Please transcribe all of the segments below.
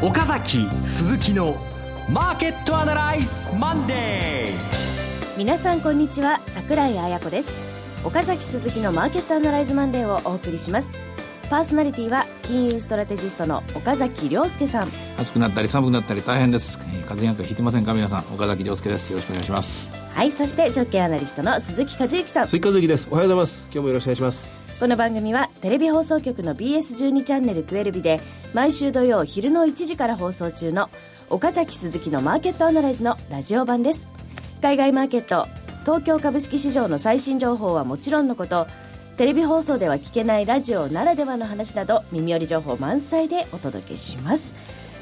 岡崎鈴木のマーケットアナライズマンデー。皆さんこんにちは桜井彩子です。岡崎鈴木のマーケットアナライズマンデーをお送りします。パーソナリティは金融ストラテジストの岡崎良介さん。暑くなったり寒くなったり大変です。風邪なんかひいてませんか？皆さん岡崎良介です。よろしくお願いします。はいそして証券アナリストの鈴木一之さん。鈴木一之です。おはようございます。今日もよろしくお願いしますこの番組はテレビ放送局の BS12 チャンネル12で毎週土曜昼の1時から放送中の岡崎鈴木のマーケットアナライズのラジオ版です。海外マーケット東京株式市場の最新情報はもちろんのことテレビ放送では聞けないラジオならではの話など耳寄り情報満載でお届けします。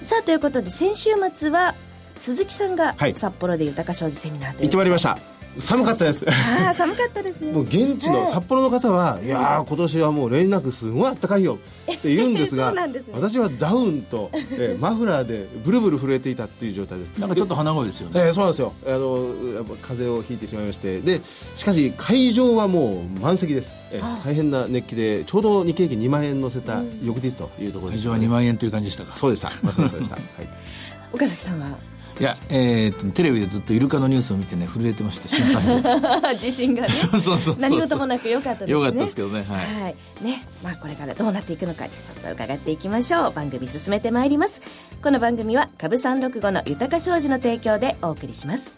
さあということで先週末は鈴木さんが札幌で豊か商事セミナーという行ってまいりました寒かったです。ああ寒かったですね。もう現地の札幌の方は、いや今年はもう例なくすごい暖かいよ。って言うんですが ね、私はダウンと、えー、マフラーでブルブル震えていたっていう状態です。なんかちょっと鼻声ですよね、えー、そうなんですよ。あのやっぱ風邪をひいてしまいまして。でしかし会場はもう満席です、えー、大変な熱気でちょうど日経平均2万円乗せた翌日というところで、ね、会場は2万円という感じでしたか。そうでした。まさにそうでした、はい、岡崎さんはいや、えー、テレビでずっとイルカのニュースを見てね震えてまして心配で。自信がね。そうそうそう何事もなくよかったですね。よかったですけどねはい、はい、ね。まあこれからどうなっていくのかじゃあちょっと伺っていきましょう。番組進めてまいります。この番組は株三六五の豊か商事の提供でお送りします。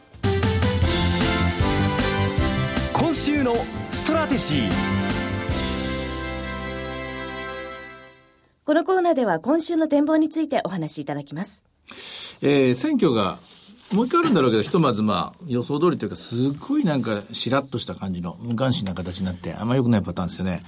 今週のストラテジー。このコーナーでは今週の展望についてお話しいただきますえー、選挙がもう一回あるんだろうけど、ひとまずまあ、予想通りというか、すごいなんか、しらっとした感じの、無関心な形になって、あんま良くないパターンですよね。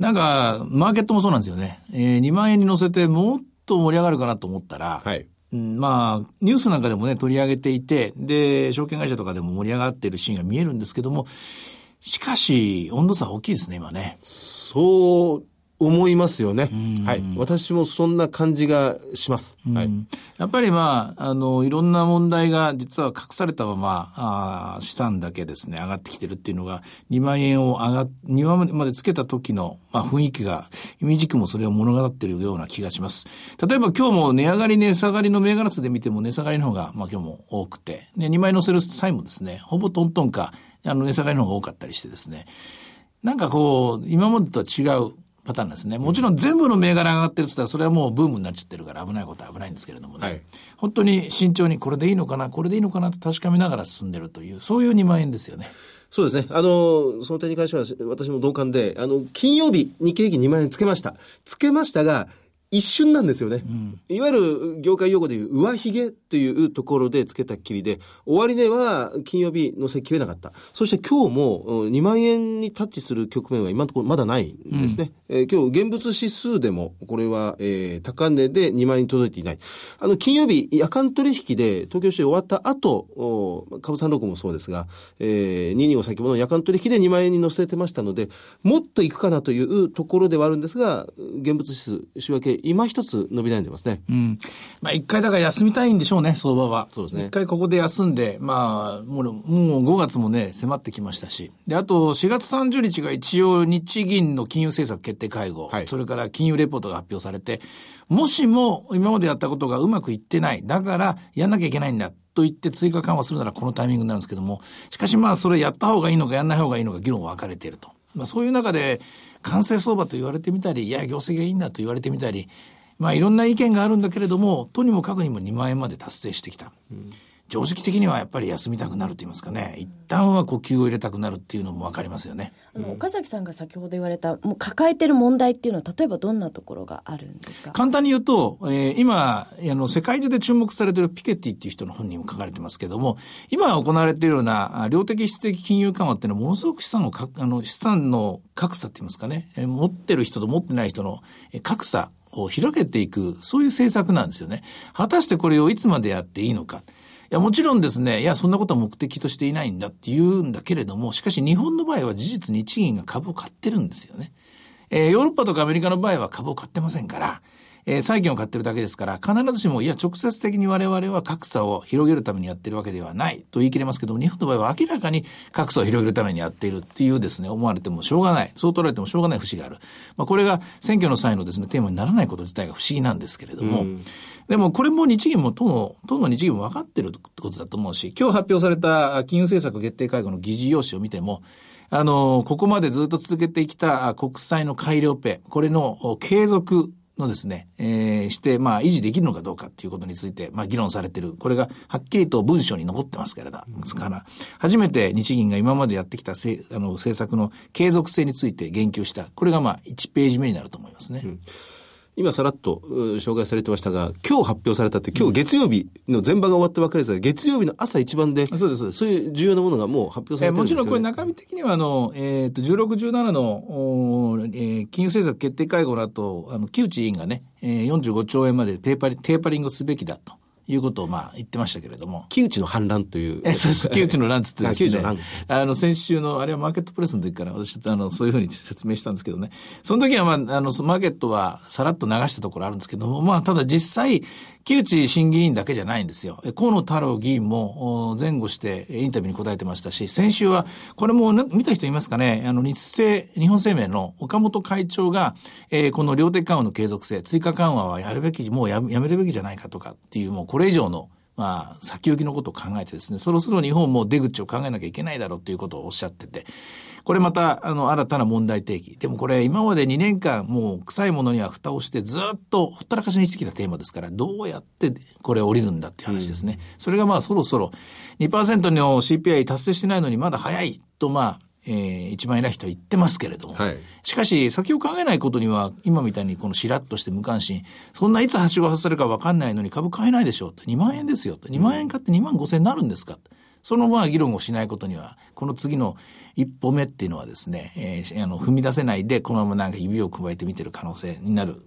なんか、マーケットもそうなんですよね。えー、2万円に乗せて、もっと盛り上がるかなと思ったら、はい。うん、まあ、ニュースなんかでもね、取り上げていて、で、証券会社とかでも盛り上がっているシーンが見えるんですけども、しかし、温度差大きいですね、今ね。そう思いますよね。はい。私もそんな感じがします。はい。やっぱりまあ、あの、いろんな問題が実は隠されたまま、あ資産だけですね、上がってきてるっていうのが、2万円を上が、2万までつけた時の、まあ、雰囲気が、意味軸もそれを物語っているような気がします。例えば今日も値上がり値下がりの銘柄数で見ても値下がりの方が、まあ今日も多くて、ね、2万円乗せる際もですね、ほぼトントンか、あの値下がりの方が多かったりしてですね、なんかこう、今までとは違う、パターンですね。もちろん全部の銘柄上がってるって言ったら、それはもうブームになっちゃってるから危ないことは危ないんですけれどもね。はい、本当に慎重にこれでいいのかな、これでいいのかなと確かめながら進んでるという、そういう2万円ですよね。そうですね。あの、その点に関しては私も同感で、あの、金曜日、日経平均2万円つけました。つけましたが、一瞬なんですよね。うん、いわゆる業界用語でいう上髭というところでつけたきりで、終値は金曜日乗せきれなかった。そして今日も2万円にタッチする局面は今のところまだないんですね。うん、えー、今日現物指数でも、これは、えー、高値で2万円に届いていない。あの、金曜日夜間取引で東京市終わった後、株三六もそうですが、えー、225先物の夜間取引で2万円に乗せてましたので、もっといくかなというところではあるんですが、現物指数、仕分け今一つ伸び悩んでますね。うん。まあ一回だから休みたいんでしょうね、相場は。そうですね。一回ここで休んで、まあ、もう、もう5月もね、迫ってきましたし。で、あと4月30日が一応日銀の金融政策決定会合、はい、それから金融レポートが発表されて、もしも今までやったことがうまくいってない、だからやんなきゃいけないんだ。と言って追加緩和するならこのタイミングなんですけども、しかしまあそれやった方がいいのかやんない方がいいのか議論分かれていると。まあそういう中で、完成相場と言われてみたり、いや、業績がいいんだと言われてみたり、まあいろんな意見があるんだけれども、とにもかくにも2万円まで達成してきた。うん常識的にはやっぱり休みたくなると言いますかね。一旦は呼吸を入れたくなるっていうのも分かりますよね。あの岡崎さんが先ほど言われたもう抱えてる問題っていうのは例えばどんなところがあるんですか？簡単に言うと、えー、今あの世界中で注目されてるピケティっていう人の本にも書かれてますけども今行われているような量的質的金融緩和っていうのはものすごく資産をかあの資産の格差って言いますかね、えー、持ってる人と持ってない人の格差を広げていく、そういう政策なんですよね。果たしてこれをいつまでやっていいのか。いや、もちろんですね、いや、そんなことは目的としていないんだって言うんだけれども、しかし日本の場合は事実日銀が株を買ってるんですよね。えー、ヨーロッパとかアメリカの場合は株を買ってませんから、えー、債券を買ってるだけですから、必ずしも、いや、直接的に我々は格差を広げるためにやってるわけではないと言い切れますけども、日本の場合は明らかに格差を広げるためにやっているっていうですね、思われてもしょうがない。そう取られてもしょうがない節がある。まあ、これが選挙の際のですね、テーマにならないこと自体が不思議なんですけれども、うん、でもこれも日銀も党の、党の日銀も分かってるってことだと思うし、今日発表された金融政策決定会合の議事要旨を見ても、あの、ここまでずっと続けてきた国債の改良ペ、これの継続のですね、えー、して、まあ、維持できるのかどうかっていうことについて、まあ、議論されてる。これが、はっきりと文書に残ってますけれど、ですから、初めて日銀が今までやってきたせあの政策の継続性について言及した。これが、まあ、1ページ目になると思いますね。うん今さらっと紹介されてましたが、今日発表されたって、今日月曜日の前場が終わったばかりですが、月曜日の朝一番で、そうです、そういう重要なものがもう発表されてるんですよ、ね、もちろんこれ中身的には、あの、えっ、ー、と、16、17の、おえー、金融政策決定会合の後、あの、木内委員がね、えー、45兆円までペーパリ、テーパリングすべきだと。いうことをまあ言ってましたけれども。木内の反乱という。え、そうです。木内の乱つってですね。木内の乱。あの、先週の、あれはマーケットプレスの時から私、あの、そういうふうに説明したんですけどね。その時はまあ、あの、マーケットはさらっと流したところあるんですけども、まあ、ただ実際、木内審議員だけじゃないんですよ。河野太郎議員も前後してインタビューに答えてましたし、先週は、これも見た人いますかね、あの、日清、日本生命の岡本会長が、えー、この量的緩和の継続性、追加緩和はやるべき、もうやめるべきじゃないかとかっていう、もうこれ以上のまあ、先行きのことを考えてですね、そろそろ日本も出口を考えなきゃいけないだろうということをおっしゃってて、これまた、あの、新たな問題提起。でもこれ、今まで2年間、もう臭いものには蓋をして、ずっとほったらかしにしてきたテーマですから、どうやってこれ降りるんだっていう話ですね。うん、それがまあ、そろそろ2%の CPI 達成してないのにまだ早いと、まあ、えー、一番偉い人は言ってますけれども、はい、しかし先を考えないことには今みたいにこのしらっとして無関心そんないつはしご外されるか分かんないのに株買えないでしょうって。2万円ですよって。2万円買って2万5千円になるんですかそのまあ議論をしないことにはこの次の一歩目っていうのはですね、えー、あの踏み出せないでこのままなんか指を加えて見てる可能性になる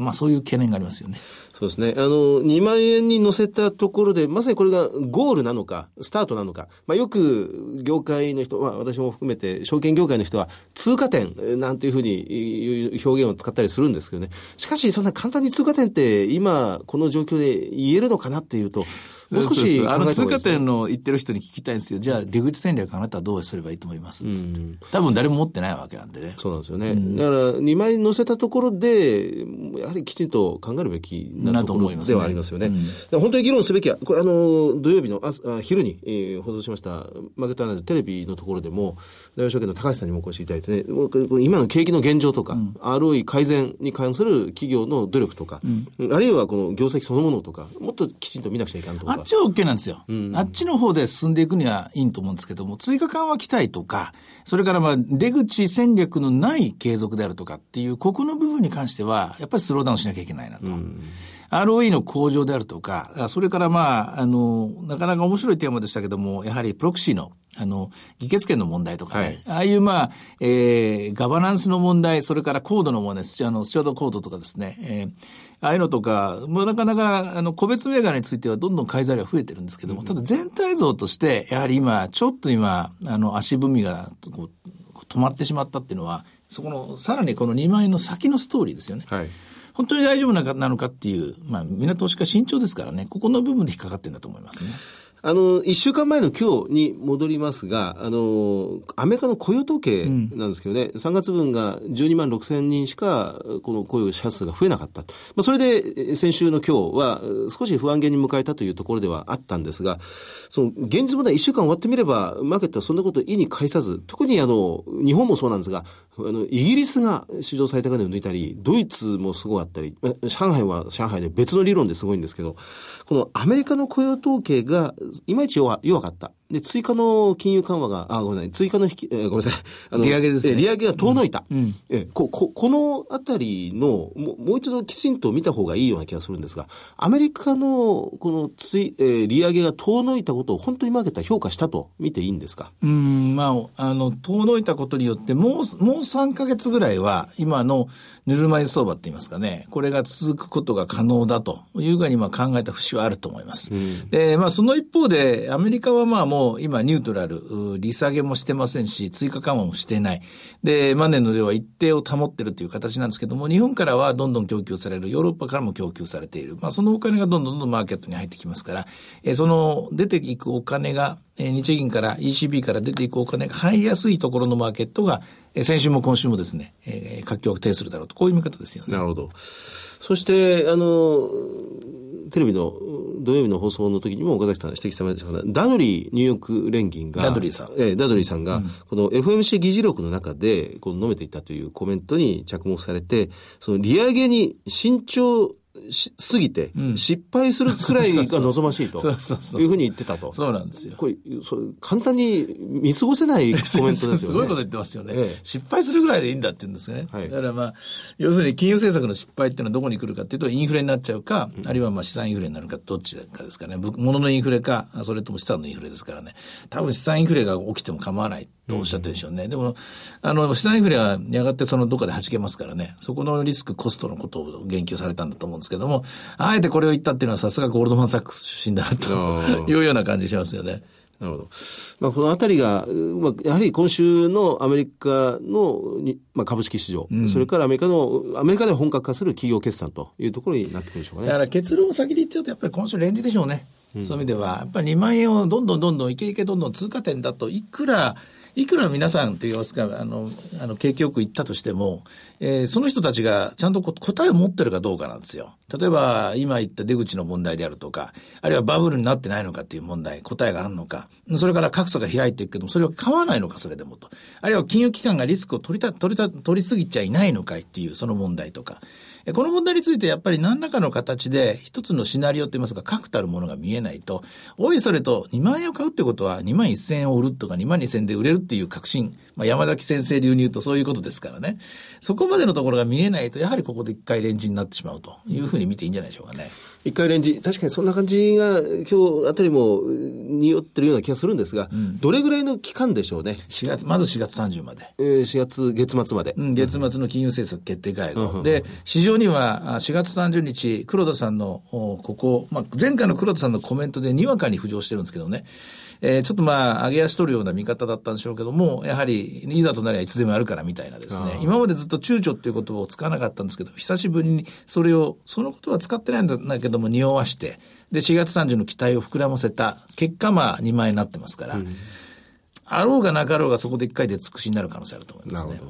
まあそういう懸念がありますよね。そうですね。あの、2万円に乗せたところで、まさにこれがゴールなのか、スタートなのか。まあよく業界の人、まあ私も含めて、証券業界の人は、通過点なんていうふうに表現を使ったりするんですけどね。しかし、そんな簡単に通過点って今、この状況で言えるのかなっていうと、もう少しあの通過点の言ってる人に聞きたいんですよ。じゃあ出口戦略あなたはどうすればいいと思います？つって。多分誰も持ってないわけなんでね。そうなんですよね。うん、だから2枚乗せたところで、やはりきちんと考えるべきなところではありますよね。ねうん、本当に議論すべきは、これあの、土曜日の朝昼に、えー、放送しました、マーケットアナリテレビのところでも、大和証券の高橋さんにもお越しいただいてね、今の景気の現状とか、うん、ROE 改善に関する企業の努力とか、うん、あるいはこの業績そのものとか、もっときちんと見なくちゃいかんとか。あっちは OK なんですよ。うん、あっちの方で進んでいくにはいいと思うんですけども、追加緩和期待とか、それからまあ出口戦略のない継続であるとかっていう、ここの部分に関しては、やっぱりスローダウンしなきゃいけないなと。うん。ROE の向上であるとか、それからまあ、あの、なかなか面白いテーマでしたけども、やはりプロクシーの、あの、議決権の問題とかね、はい、ああいうまあ、えー、ガバナンスの問題、それからコードの問題、あの、スチュアードコードとかですね、えー、ああいうのとか、もうなかなか、あの、個別銘柄についてはどんどん買い材料増えてるんですけども、ただ全体像として、やはり今、ちょっと今、あの、足踏みが、こう、止まってしまったっていうのは、そこの、さらにこの2万円の先のストーリーですよね。はい本当に大丈夫なのかっていう、まあ、港投資家慎重ですからね、ここの部分で引っかかってるんだと思いますね。あの、一週間前の今日に戻りますが、あの、アメリカの雇用統計なんですけどね、うん、3月分が12万6千人しか、この雇用者数が増えなかった。まあ、それで、先週の今日は、少し不安げに迎えたというところではあったんですが、その、現実問題一週間終わってみれば、マーケットはそんなこと意に介さず、特にあの、日本もそうなんですが、あの、イギリスが史上最高値を抜いたり、ドイツもすごかったり、上海は上海で別の理論ですごいんですけど、このアメリカの雇用統計がいまいち弱弱かった。で、追加の金融緩和が、あ、ごめんなさい、追加の引き、えー、ごめんなさい。あの利上げですね。利上げが遠のいた。うん、えこここのあたりのも、もう一度きちんと見た方がいいような気がするんですが、アメリカのこのつい、えー、利上げが遠のいたことを本当にマーケットは評価したと見ていいんですか？うん、まあ、あの、遠のいたことによって、もう、もう3か月ぐらいは、今のぬるま湯相場って言いますかね、これが続くことが可能だというふうにまあ考えた節はあると思います。うん、で、まあ、その一方で、アメリカはまあもうも今ニュートラル、利下げもしてませんし、追加緩和もしてない。で、マネーの量は一定を保ってるという形なんですけども、日本からはどんどん供給される、ヨーロッパからも供給されている。まあ、そのお金がどんどんどんどんマーケットに入ってきますから、えー、その出ていくお金が、えー、日銀から ECB から出ていくお金が入りやすいところのマーケットが、えー、先週も今週もですね、えー、活況を呈するだろうと、こういう見方ですよね。なるほど。そして、あの、テレビの土曜日の放送の時にも岡崎さん指摘されましたが、ダドリーニューヨーク連銀が、ダドリーさん。えー、ダドリーさんが、うん、この FMC 議事録の中で、この述べていたというコメントに着目されて、その利上げに慎重しすぎて、失敗するくらいが望ましいと いうふうに言ってたと。そうなんですよ。これ、そ簡単に見過ごせない コメントですよね。すごいこと言ってますよね、ええ、失敗するぐらいでいいんだって言うんですね。はい、だからまあ、要するに金融政策の失敗っていうのはどこに来るかっていうと、インフレになっちゃうか、うん、あるいはまあ資産インフレになるか、どっちかですかね。物のインフレか、それとも資産のインフレですからね。多分資産インフレが起きても構わないとおっしゃってるでしょうね。うん、でも、あの、資産インフレはやがてそのどっかで弾けますからね。そこのリスク、コストのことを言及されたんだと思うんですけども、あえてこれを言ったっていうのはさすがゴールドマンサックス出身だなと いうような感じしますよね。なるほど。まあ、このあたりが、まあ、やはり今週のアメリカの、まあ、株式市場、うん、それからアメリカの、アメリカで本格化する企業決算というところになってくるでしょうかね。だから結論を先に言っちゃうと、やっぱり今週レンジでしょうね。うん、そういう意味では、やっぱり2万円をどんどんどんどん、いけいけどんどん通過点だと、いくら、いくら皆さんといいますか、あの、あの、景気よく言ったとしても、えー、その人たちがちゃんと答えを持ってるかどうかなんですよ。例えば、今言った出口の問題であるとか、あるいはバブルになってないのかっていう問題、答えがあるのか、それから格差が開いていくけども、それを買わないのか、それでもと。あるいは金融機関がリスクを取りた、取りた、取りすぎちゃいないのかいっていう、その問題とか。この問題についてやっぱり何らかの形で一つのシナリオって言いますか確たるものが見えないと、おいそれと2万円を買うってことは2万1000円を売るとか2万2000円で売れるっていう確信、まあ、山崎先生流に言うとそういうことですからね。そこまでのところが見えないと、やはりここで一回レンジになってしまうというふうに見ていいんじゃないでしょうかね。一回レンジ、確かにそんな感じが今日あたりも匂ってるような気がするんですが、うん、どれぐらいの期間でしょうね？4月、まず4月30まで。えー、4月、月末まで。うん、月末の金融政策決定会合。で、市場には4月30日、黒田さんの、ここ、まあ、前回の黒田さんのコメントでにわかに浮上してるんですけどね、えー、ちょっとまあ、上げ足取るような見方だったんでしょうけども、やはり、いざとなりゃいつでもあるからみたいなですね、今までずっと躊躇っていう言葉を使わなかったんですけど、久しぶりにそれを、そのことは使ってないんだけども、匂わして、で、4月30の期待を膨らませた結果、まあ、2万円になってますから、うん、あろうがなかろうがそこで1回で尽くしになる可能性あると思いますね。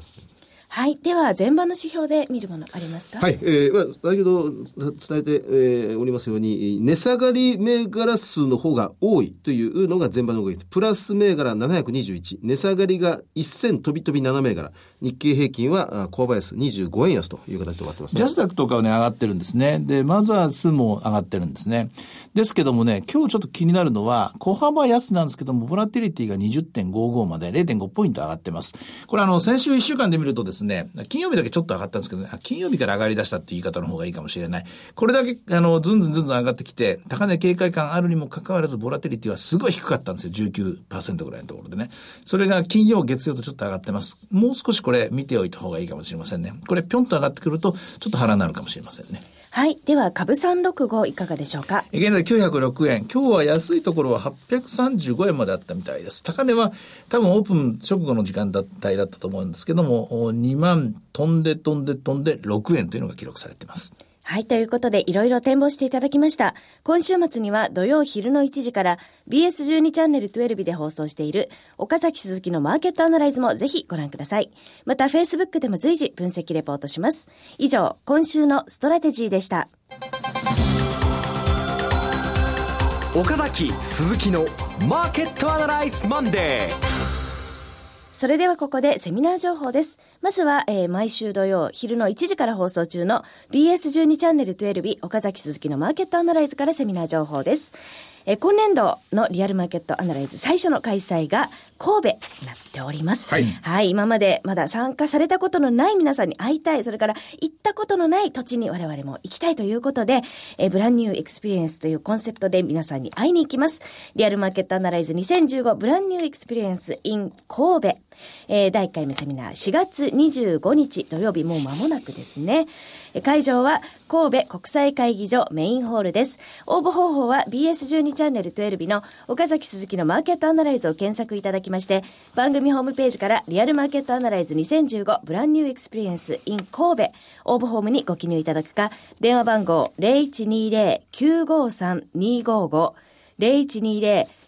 はい。では、前場の指標で見るものありますか？はい。えー、まあ、先ほど伝えて、えー、おりますように、値下がり銘柄数の方が多いというのが前場の動きです。プラス銘柄721、値下がりが1000飛び飛び7銘柄、日経平均は、コアバイス25円安という形で終わってます、ね、ジャスダックとかはね、上がってるんですね。で、マザースも上がってるんですね。ですけどもね、今日ちょっと気になるのは、小幅安なんですけども、ボラティリティが20.55まで0.5ポイント上がってます。これあの、先週1週間で見るとですね、金曜日だけちょっと上がったんですけどね、金曜日から上がり出したって言い方の方がいいかもしれない。これだけ、あの、ずんずんずんずん上がってきて、高値警戒感あるにもかかわらず、ボラティリティはすごい低かったんですよ。19%ぐらいのところでね。それが金曜、月曜とちょっと上がってます。もう少しこれ見ておいた方がいいかもしれませんね。これぴょんと上がってくると、ちょっと腹になるかもしれませんね。はい。では、株365いかがでしょうか？現在906円。今日は安いところは835円まであったみたいです。高値は多分オープン直後の時間帯だったと思うんですけども、2万飛んで飛んで飛んで6円というのが記録されています。はい。ということで、いろいろ展望していただきました。今週末には土曜昼の1時から BS12 チャンネル12で放送している岡崎鈴木のマーケットアナライズもぜひご覧ください。また、Facebook でも随時分析レポートします。以上、今週のストラテジーでした。岡崎鈴木のマーケットアナライズマンデー。それではここでセミナー情報です。まずは、えー、毎週土曜昼の1時から放送中の BS12 チャンネル12岡崎鈴木のマーケットアナライズからセミナー情報です。えー、今年度のリアルマーケットアナライズ最初の開催が神戸になっております。はい。はい。今までまだ参加されたことのない皆さんに会いたい、それから行ったことのない土地に我々も行きたいということで、えー、 brand new experience というコンセプトで皆さんに会いに行きます。リアルマーケットアナライズ2015 brand new experience in 神戸。えー、第1回目セミナー4月25日土曜日、もう間もなくですね。会場は神戸国際会議場メインホールです。応募方法は BS12 チャンネル12の岡崎鈴木のマーケットアナライズを検索いただきまして、番組ホームページからリアルマーケットアナライズ2015ブランニューエクスペリエンス in 神戸応募フォームにご記入いただくか、電話番号0120-953-255 0120-953-255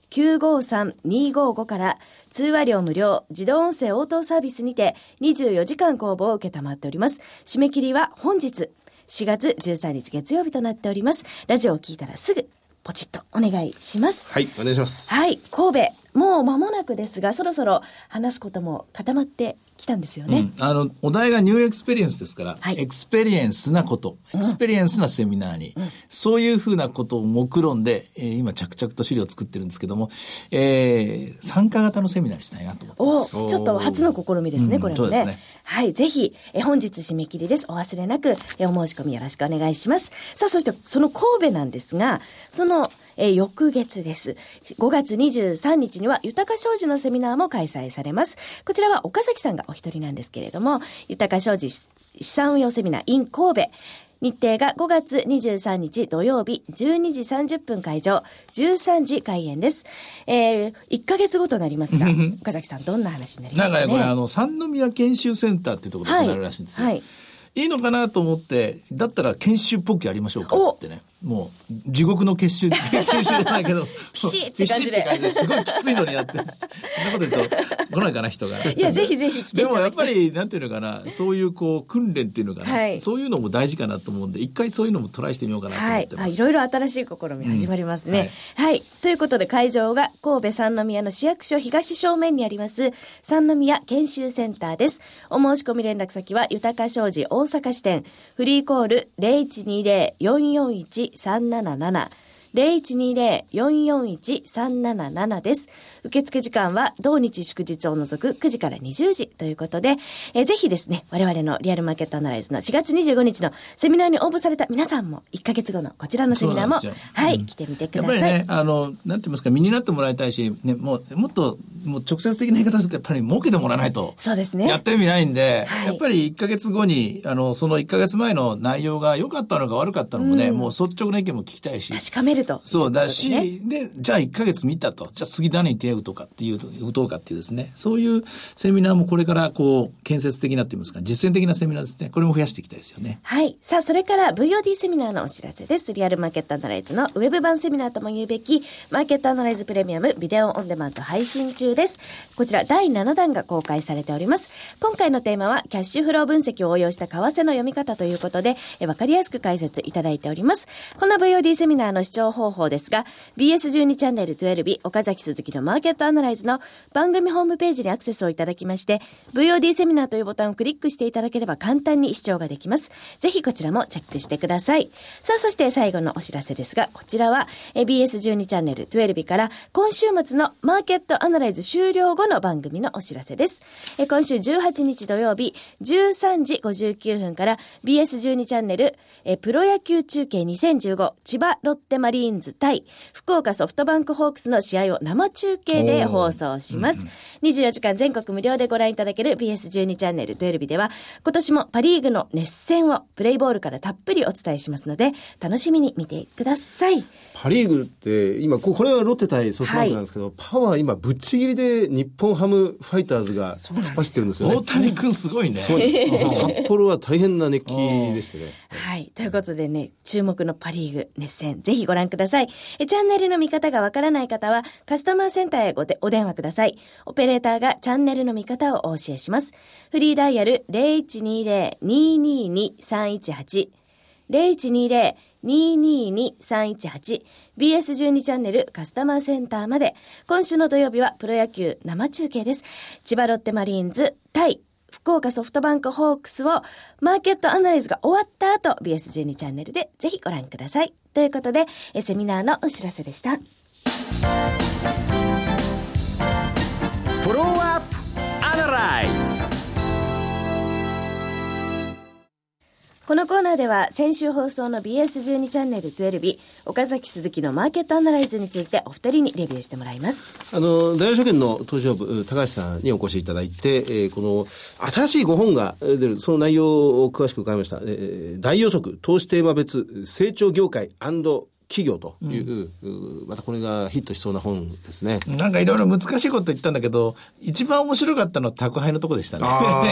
から通話料無料、自動音声応答サービスにて24時間ご応募を受けたまっております。締め切りは本日4月13日月曜日となっております。ラジオを聞いたらすぐポチッとお願いします。はい、お願いします。はい、神戸、もう間もなくですが、そろそろ話すことも固まって来たんですよね。うん、あの、お題が new experience ですから、はい、 experience なこと、 experience なセミナーに、うん、そういうふうなことを目論んで、えー、今着々と資料を作ってるんですけども、えー、参加型のセミナーにしたいなと思ってます。おちょっと初の試みですね、これもね。ねはい、ぜひ、えー、本日締め切りです。お忘れなく、えー、お申し込みよろしくお願いします。さあ、そしてその神戸なんですが、その、えー、翌月です。5月23日には豊か商事のセミナーも開催されます。こちらは岡崎さんがお一人なんですけれども、豊か商事資産運用セミナー in 神戸。日程が5月23日土曜日12時30分会場、13時開演です。えー、1ヶ月後となりますが、岡崎さんどんな話になりますか、ね、なんかね、これあの、三宮研修センターっていうところで行われるらしいんですよ。はい、はいいいのかなと思って、だったら研修っぽくやりましょうかっってね。もう、地獄の結集、結集じゃないけど、ピシッって感じで。感じですごいきついのにやって、そんなこと言うと、来ないかな、人が。いや、ぜひぜひ来てでもやっぱり、なんていうのかな、そういうこう、訓練っていうのかな、はい、そういうのも大事かなと思うんで、一回そういうのもトライしてみようかなと思ってます。はい。いろいろ新しい試み始まりますね、うんはい。はい。ということで、会場が神戸三宮の市役所東正面にあります、三宮研修センターです。お申し込み連絡先は、豊か商事大阪支店、フリーコール0120-441-377 0120-441-377です。受付時間は同日祝日を除く9時から20時ということで、えー、ぜひですね、我々のリアルマーケットアナライズの4月25日のセミナーに応募された皆さんも1ヶ月後のこちらのセミナーも、はい、うん、来てみてください。やっぱりね、あの、なんて言いますか、身になってもらいたいし、ね、もう、もっと、もう直接的な言い方すると、やっぱり儲けてもらわないと。そうですね。やってみないんで、はい、やっぱり1ヶ月後に、あの、その1ヶ月前の内容が良かったのか悪かったのもね、うん、もう率直な意見も聞きたいし。確かめると。そうだし、ね、で、じゃあ1ヶ月見たと。じゃあ次何に手を打とかっていうと、打とうかっていうですね、そういうセミナーもこれからこう、建設的なって言いますか、実践的なセミナーですね。これも増やしていきたいですよね。はい。さあ、それから VOD セミナーのお知らせです。リアルマーケットアナライズのウェブ版セミナーとも言うべき、マーケットアナライズプレミアムビデオオンデマンド配信中です。こちら第7弾が公開されております。今回のテーマは、キャッシュフロー分析を応用した為替の読み方ということで、えわかりやすく解説いただいております。この VOD セミナーの視聴方法ですが、BS12 チャンネル12日、岡崎鈴木のマーケーケットアナライズの番組ホームページにアクセスをいただきまして、VOD セミナーというボタンをクリックしていただければ簡単に視聴ができます。ぜひこちらもチェックしてください。さあ、そして最後のお知らせですが、こちらは BS12 チャンネル12日から今週末のマーケットアナライズ終了後の番組のお知らせです。今週18日土曜日13時59分から BS12 チャンネルプロ野球中継2015千葉ロッテマリーンズ対福岡ソフトバンクホークスの試合を生中継で放送します。24時間全国無料でご覧いただける BS12 チャンネル12日では今年もパリーグの熱戦をプレイボールからたっぷりお伝えしますので楽しみに見てください。パリーグって今これはロッテ対ソフトバンクなんですけど、はい、パワー今ぶっちぎりで日本ハムファイターズが突っ走ってるんですよね。大谷君すごいね。札幌は大変な熱気でしたね。はい。ということでね、注目のパリーグ熱戦、ぜひご覧ください。えチャンネルの見方がわからない方は、カスタマーセンターへごでお電話ください。オペレーターがチャンネルの見方をお教えします。フリーダイヤル0120-222-318。0120 222-318 BS12 チャンネルカスタマーセンターまで今週の土曜日はプロ野球生中継です。千葉ロッテマリーンズ対福岡ソフトバンクホークスをマーケットアナライズが終わった後 BS12 チャンネルでぜひご覧ください。ということでセミナーのお知らせでした。フォローアップアナライズ。このコーナーでは先週放送の BS12 チャンネル12日岡崎鈴木のマーケットアナライズについてお二人にレビューしてもらいます。あの大和証券の投資部高橋さんにお越しいただいて、えー、この新しいご本が出るその内容を詳しく伺いました、えー、大予測投資テーマ別成長業界企業という、うん、またこれがヒットしそうな本ですね。なんかいろいろ難しいこと言ったんだけど、一番面白かったのは宅配のとこでしたね。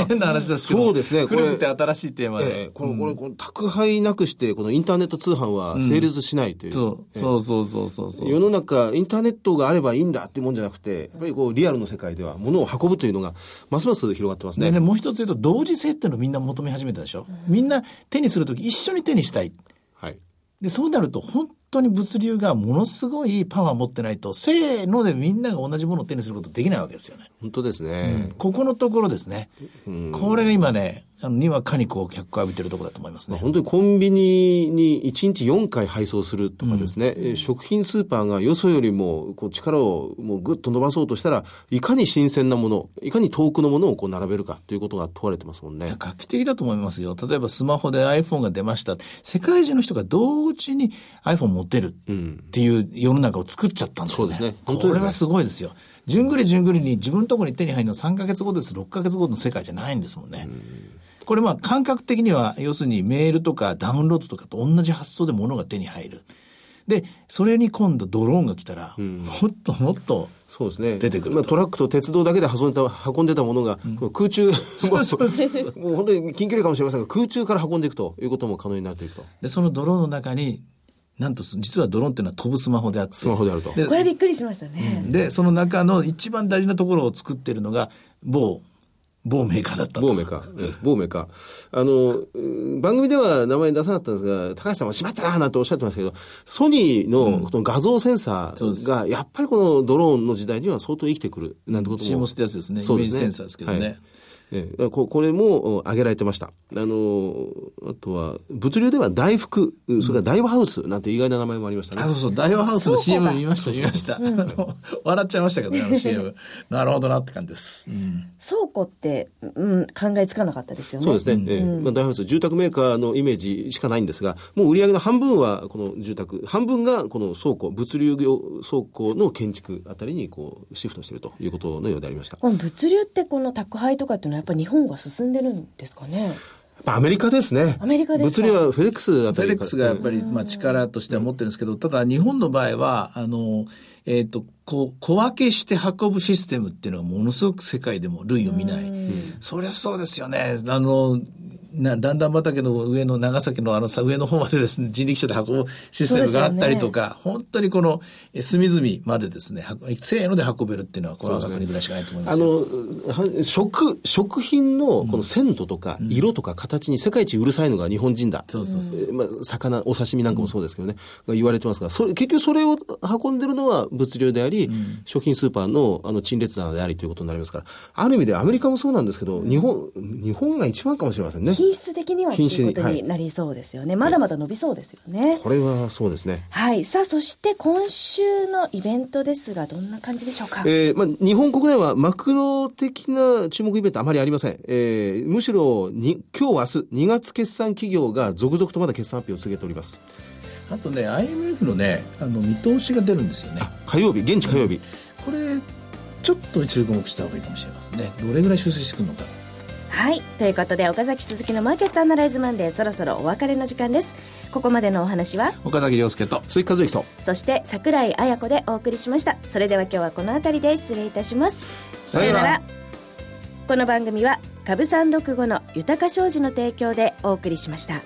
変な 話ですけど。そうですね。これ。って新しいテーマで。えー、この、これ、この宅配なくして、このインターネット通販は成立しないという。うん、そう、えー、そうそうそうそう世の中、インターネットがあればいいんだっていうもんじゃなくて、やっぱりこう、リアルの世界では物を運ぶというのが、ますます広がってますね。ねもう一つ言うと、同時性っていうのをみんな求め始めたでしょ。みんな手にするとき一緒に手にしたい。はい。で、そうなると、本当に物流がものすごいパワーを持ってないと、せーのでみんなが同じものを手にすることできないわけですよね。本当ですね。うん、ここのところですね。うん、これが今ね、あのにわかにこう脚光を浴びてるところだと思いますね。本当にコンビニに1日4回配送するとかですね、うん、食品スーパーがよそよりもこう力をもうぐっと伸ばそうとしたら、いかに新鮮なもの、いかに遠くのものをこう並べるかということが問われてますもんね。画期的だと思いますよ。例えばスマホで iPhone が出ました。世界中の人が同時に iPhone 持てるっていう世の中を作っちゃったんですよね。そうですね。これはすごいですよ。じゅんぐりじゅんぐりに自分のところに手に入るの3か月後です、6か月後の世界じゃないんですもんね。うんこれまあ感覚的には、要するにメールとかダウンロードとかと同じ発想で物が手に入る。で、それに今度ドローンが来たら、うん、もっともっとそうですね。出てくるまあ、トラックと鉄道だけで運んでた運んでたものが、うん、空中、そうそうそうもう本当に近距離かもしれませんが、空中から運んでいくということも可能になっていくと。で、そのドローンの中に、なんと、実はドローンっていうのは飛ぶスマホであって。スマホであると。これびっくりしましたね。で、その中の一番大事なところを作ってるのが、某某メーカーだった某メーカー。某メーカー。あの、番組では名前出さなかったんですが、高橋さんはしまったななんておっしゃってましたけど、ソニーのこの画像センサーが、やっぱりこのドローンの時代には相当生きてくる、なんてことも。CMOS ってやつですね。そうですね。イメージセンサーですけどね。はいえー、ここれも挙げられてました。あの、あとは、物流では大福、それから大和ハウスなんて意外な名前もありましたね。あ、そうそう、大和ハウスの CM 見ました、見ました。笑っちゃいましたけどね、あの CM。なるほどなって感じです。うん、倉庫って、うん、考えつかなかったですよね。そうですね。まあ、大和ハウス、住宅メーカーのイメージしかないんですが、もう売り上げの半分はこの住宅、半分がこの倉庫、物流業倉庫の建築あたりにこうシフトしているということのようでありました。この物流ってこの宅配とかっていうのはやっぱり日本が進進んでるんですかね？アメリカですね。アメリカです物流はフェレックスあたりフェレックスがやっぱり、まあ、力としては持ってるんですけど、ただ日本の場合は、あの、えっ、ー、と、こう、小分けして運ぶシステムっていうのはものすごく世界でも類を見ない。そりゃそうですよね。あの、な、段々畑の上の長崎のあのさ、上の方までですね、人力車で運ぶシステムがあったりとか、ね、本当にこの、隅々までですね、せーので運べるっていうのは、これは国ぐらいしかないと思いますあの、食、食品のこの鮮度とか、色とか形に世界一うるさいのが日本人だ。そうそうそう。まあ、魚、お刺身なんかもそうですけどね、うん、言われてますが、それ、結局それを運んでるのは物流であり、うん、食品スーパーのあの陳列棚でありということになりますから、ある意味でアメリカもそうなんですけど、日本、日本が一番かもしれませんね。品質的にはということになりそうですよね、はい、まだまだ伸びそうですよね、これはそうですね。はい。さあそして今週のイベントですがどんな感じでしょうか、えーまあ、日本国内はマクロ的な注目イベントあまりありません、えー、むしろに今日明日2月決算企業が続々とまだ決算発表を告げております。あとね IMF のねあの見通しが出るんですよね。火曜日現地火曜日、うん、これちょっと注目した方がいいかもしれませんね。どれぐらい修正してくるのかはいということで岡崎鈴木のマーケットアナライズマンデーそろそろお別れの時間です。ここまでのお話は？岡崎亮介と鈴木和之と。そして櫻井彩子でお送りしました。それでは今日はこの辺りで失礼いたします。さよなら。この番組は株三六五の豊か商事の提供でお送りしました。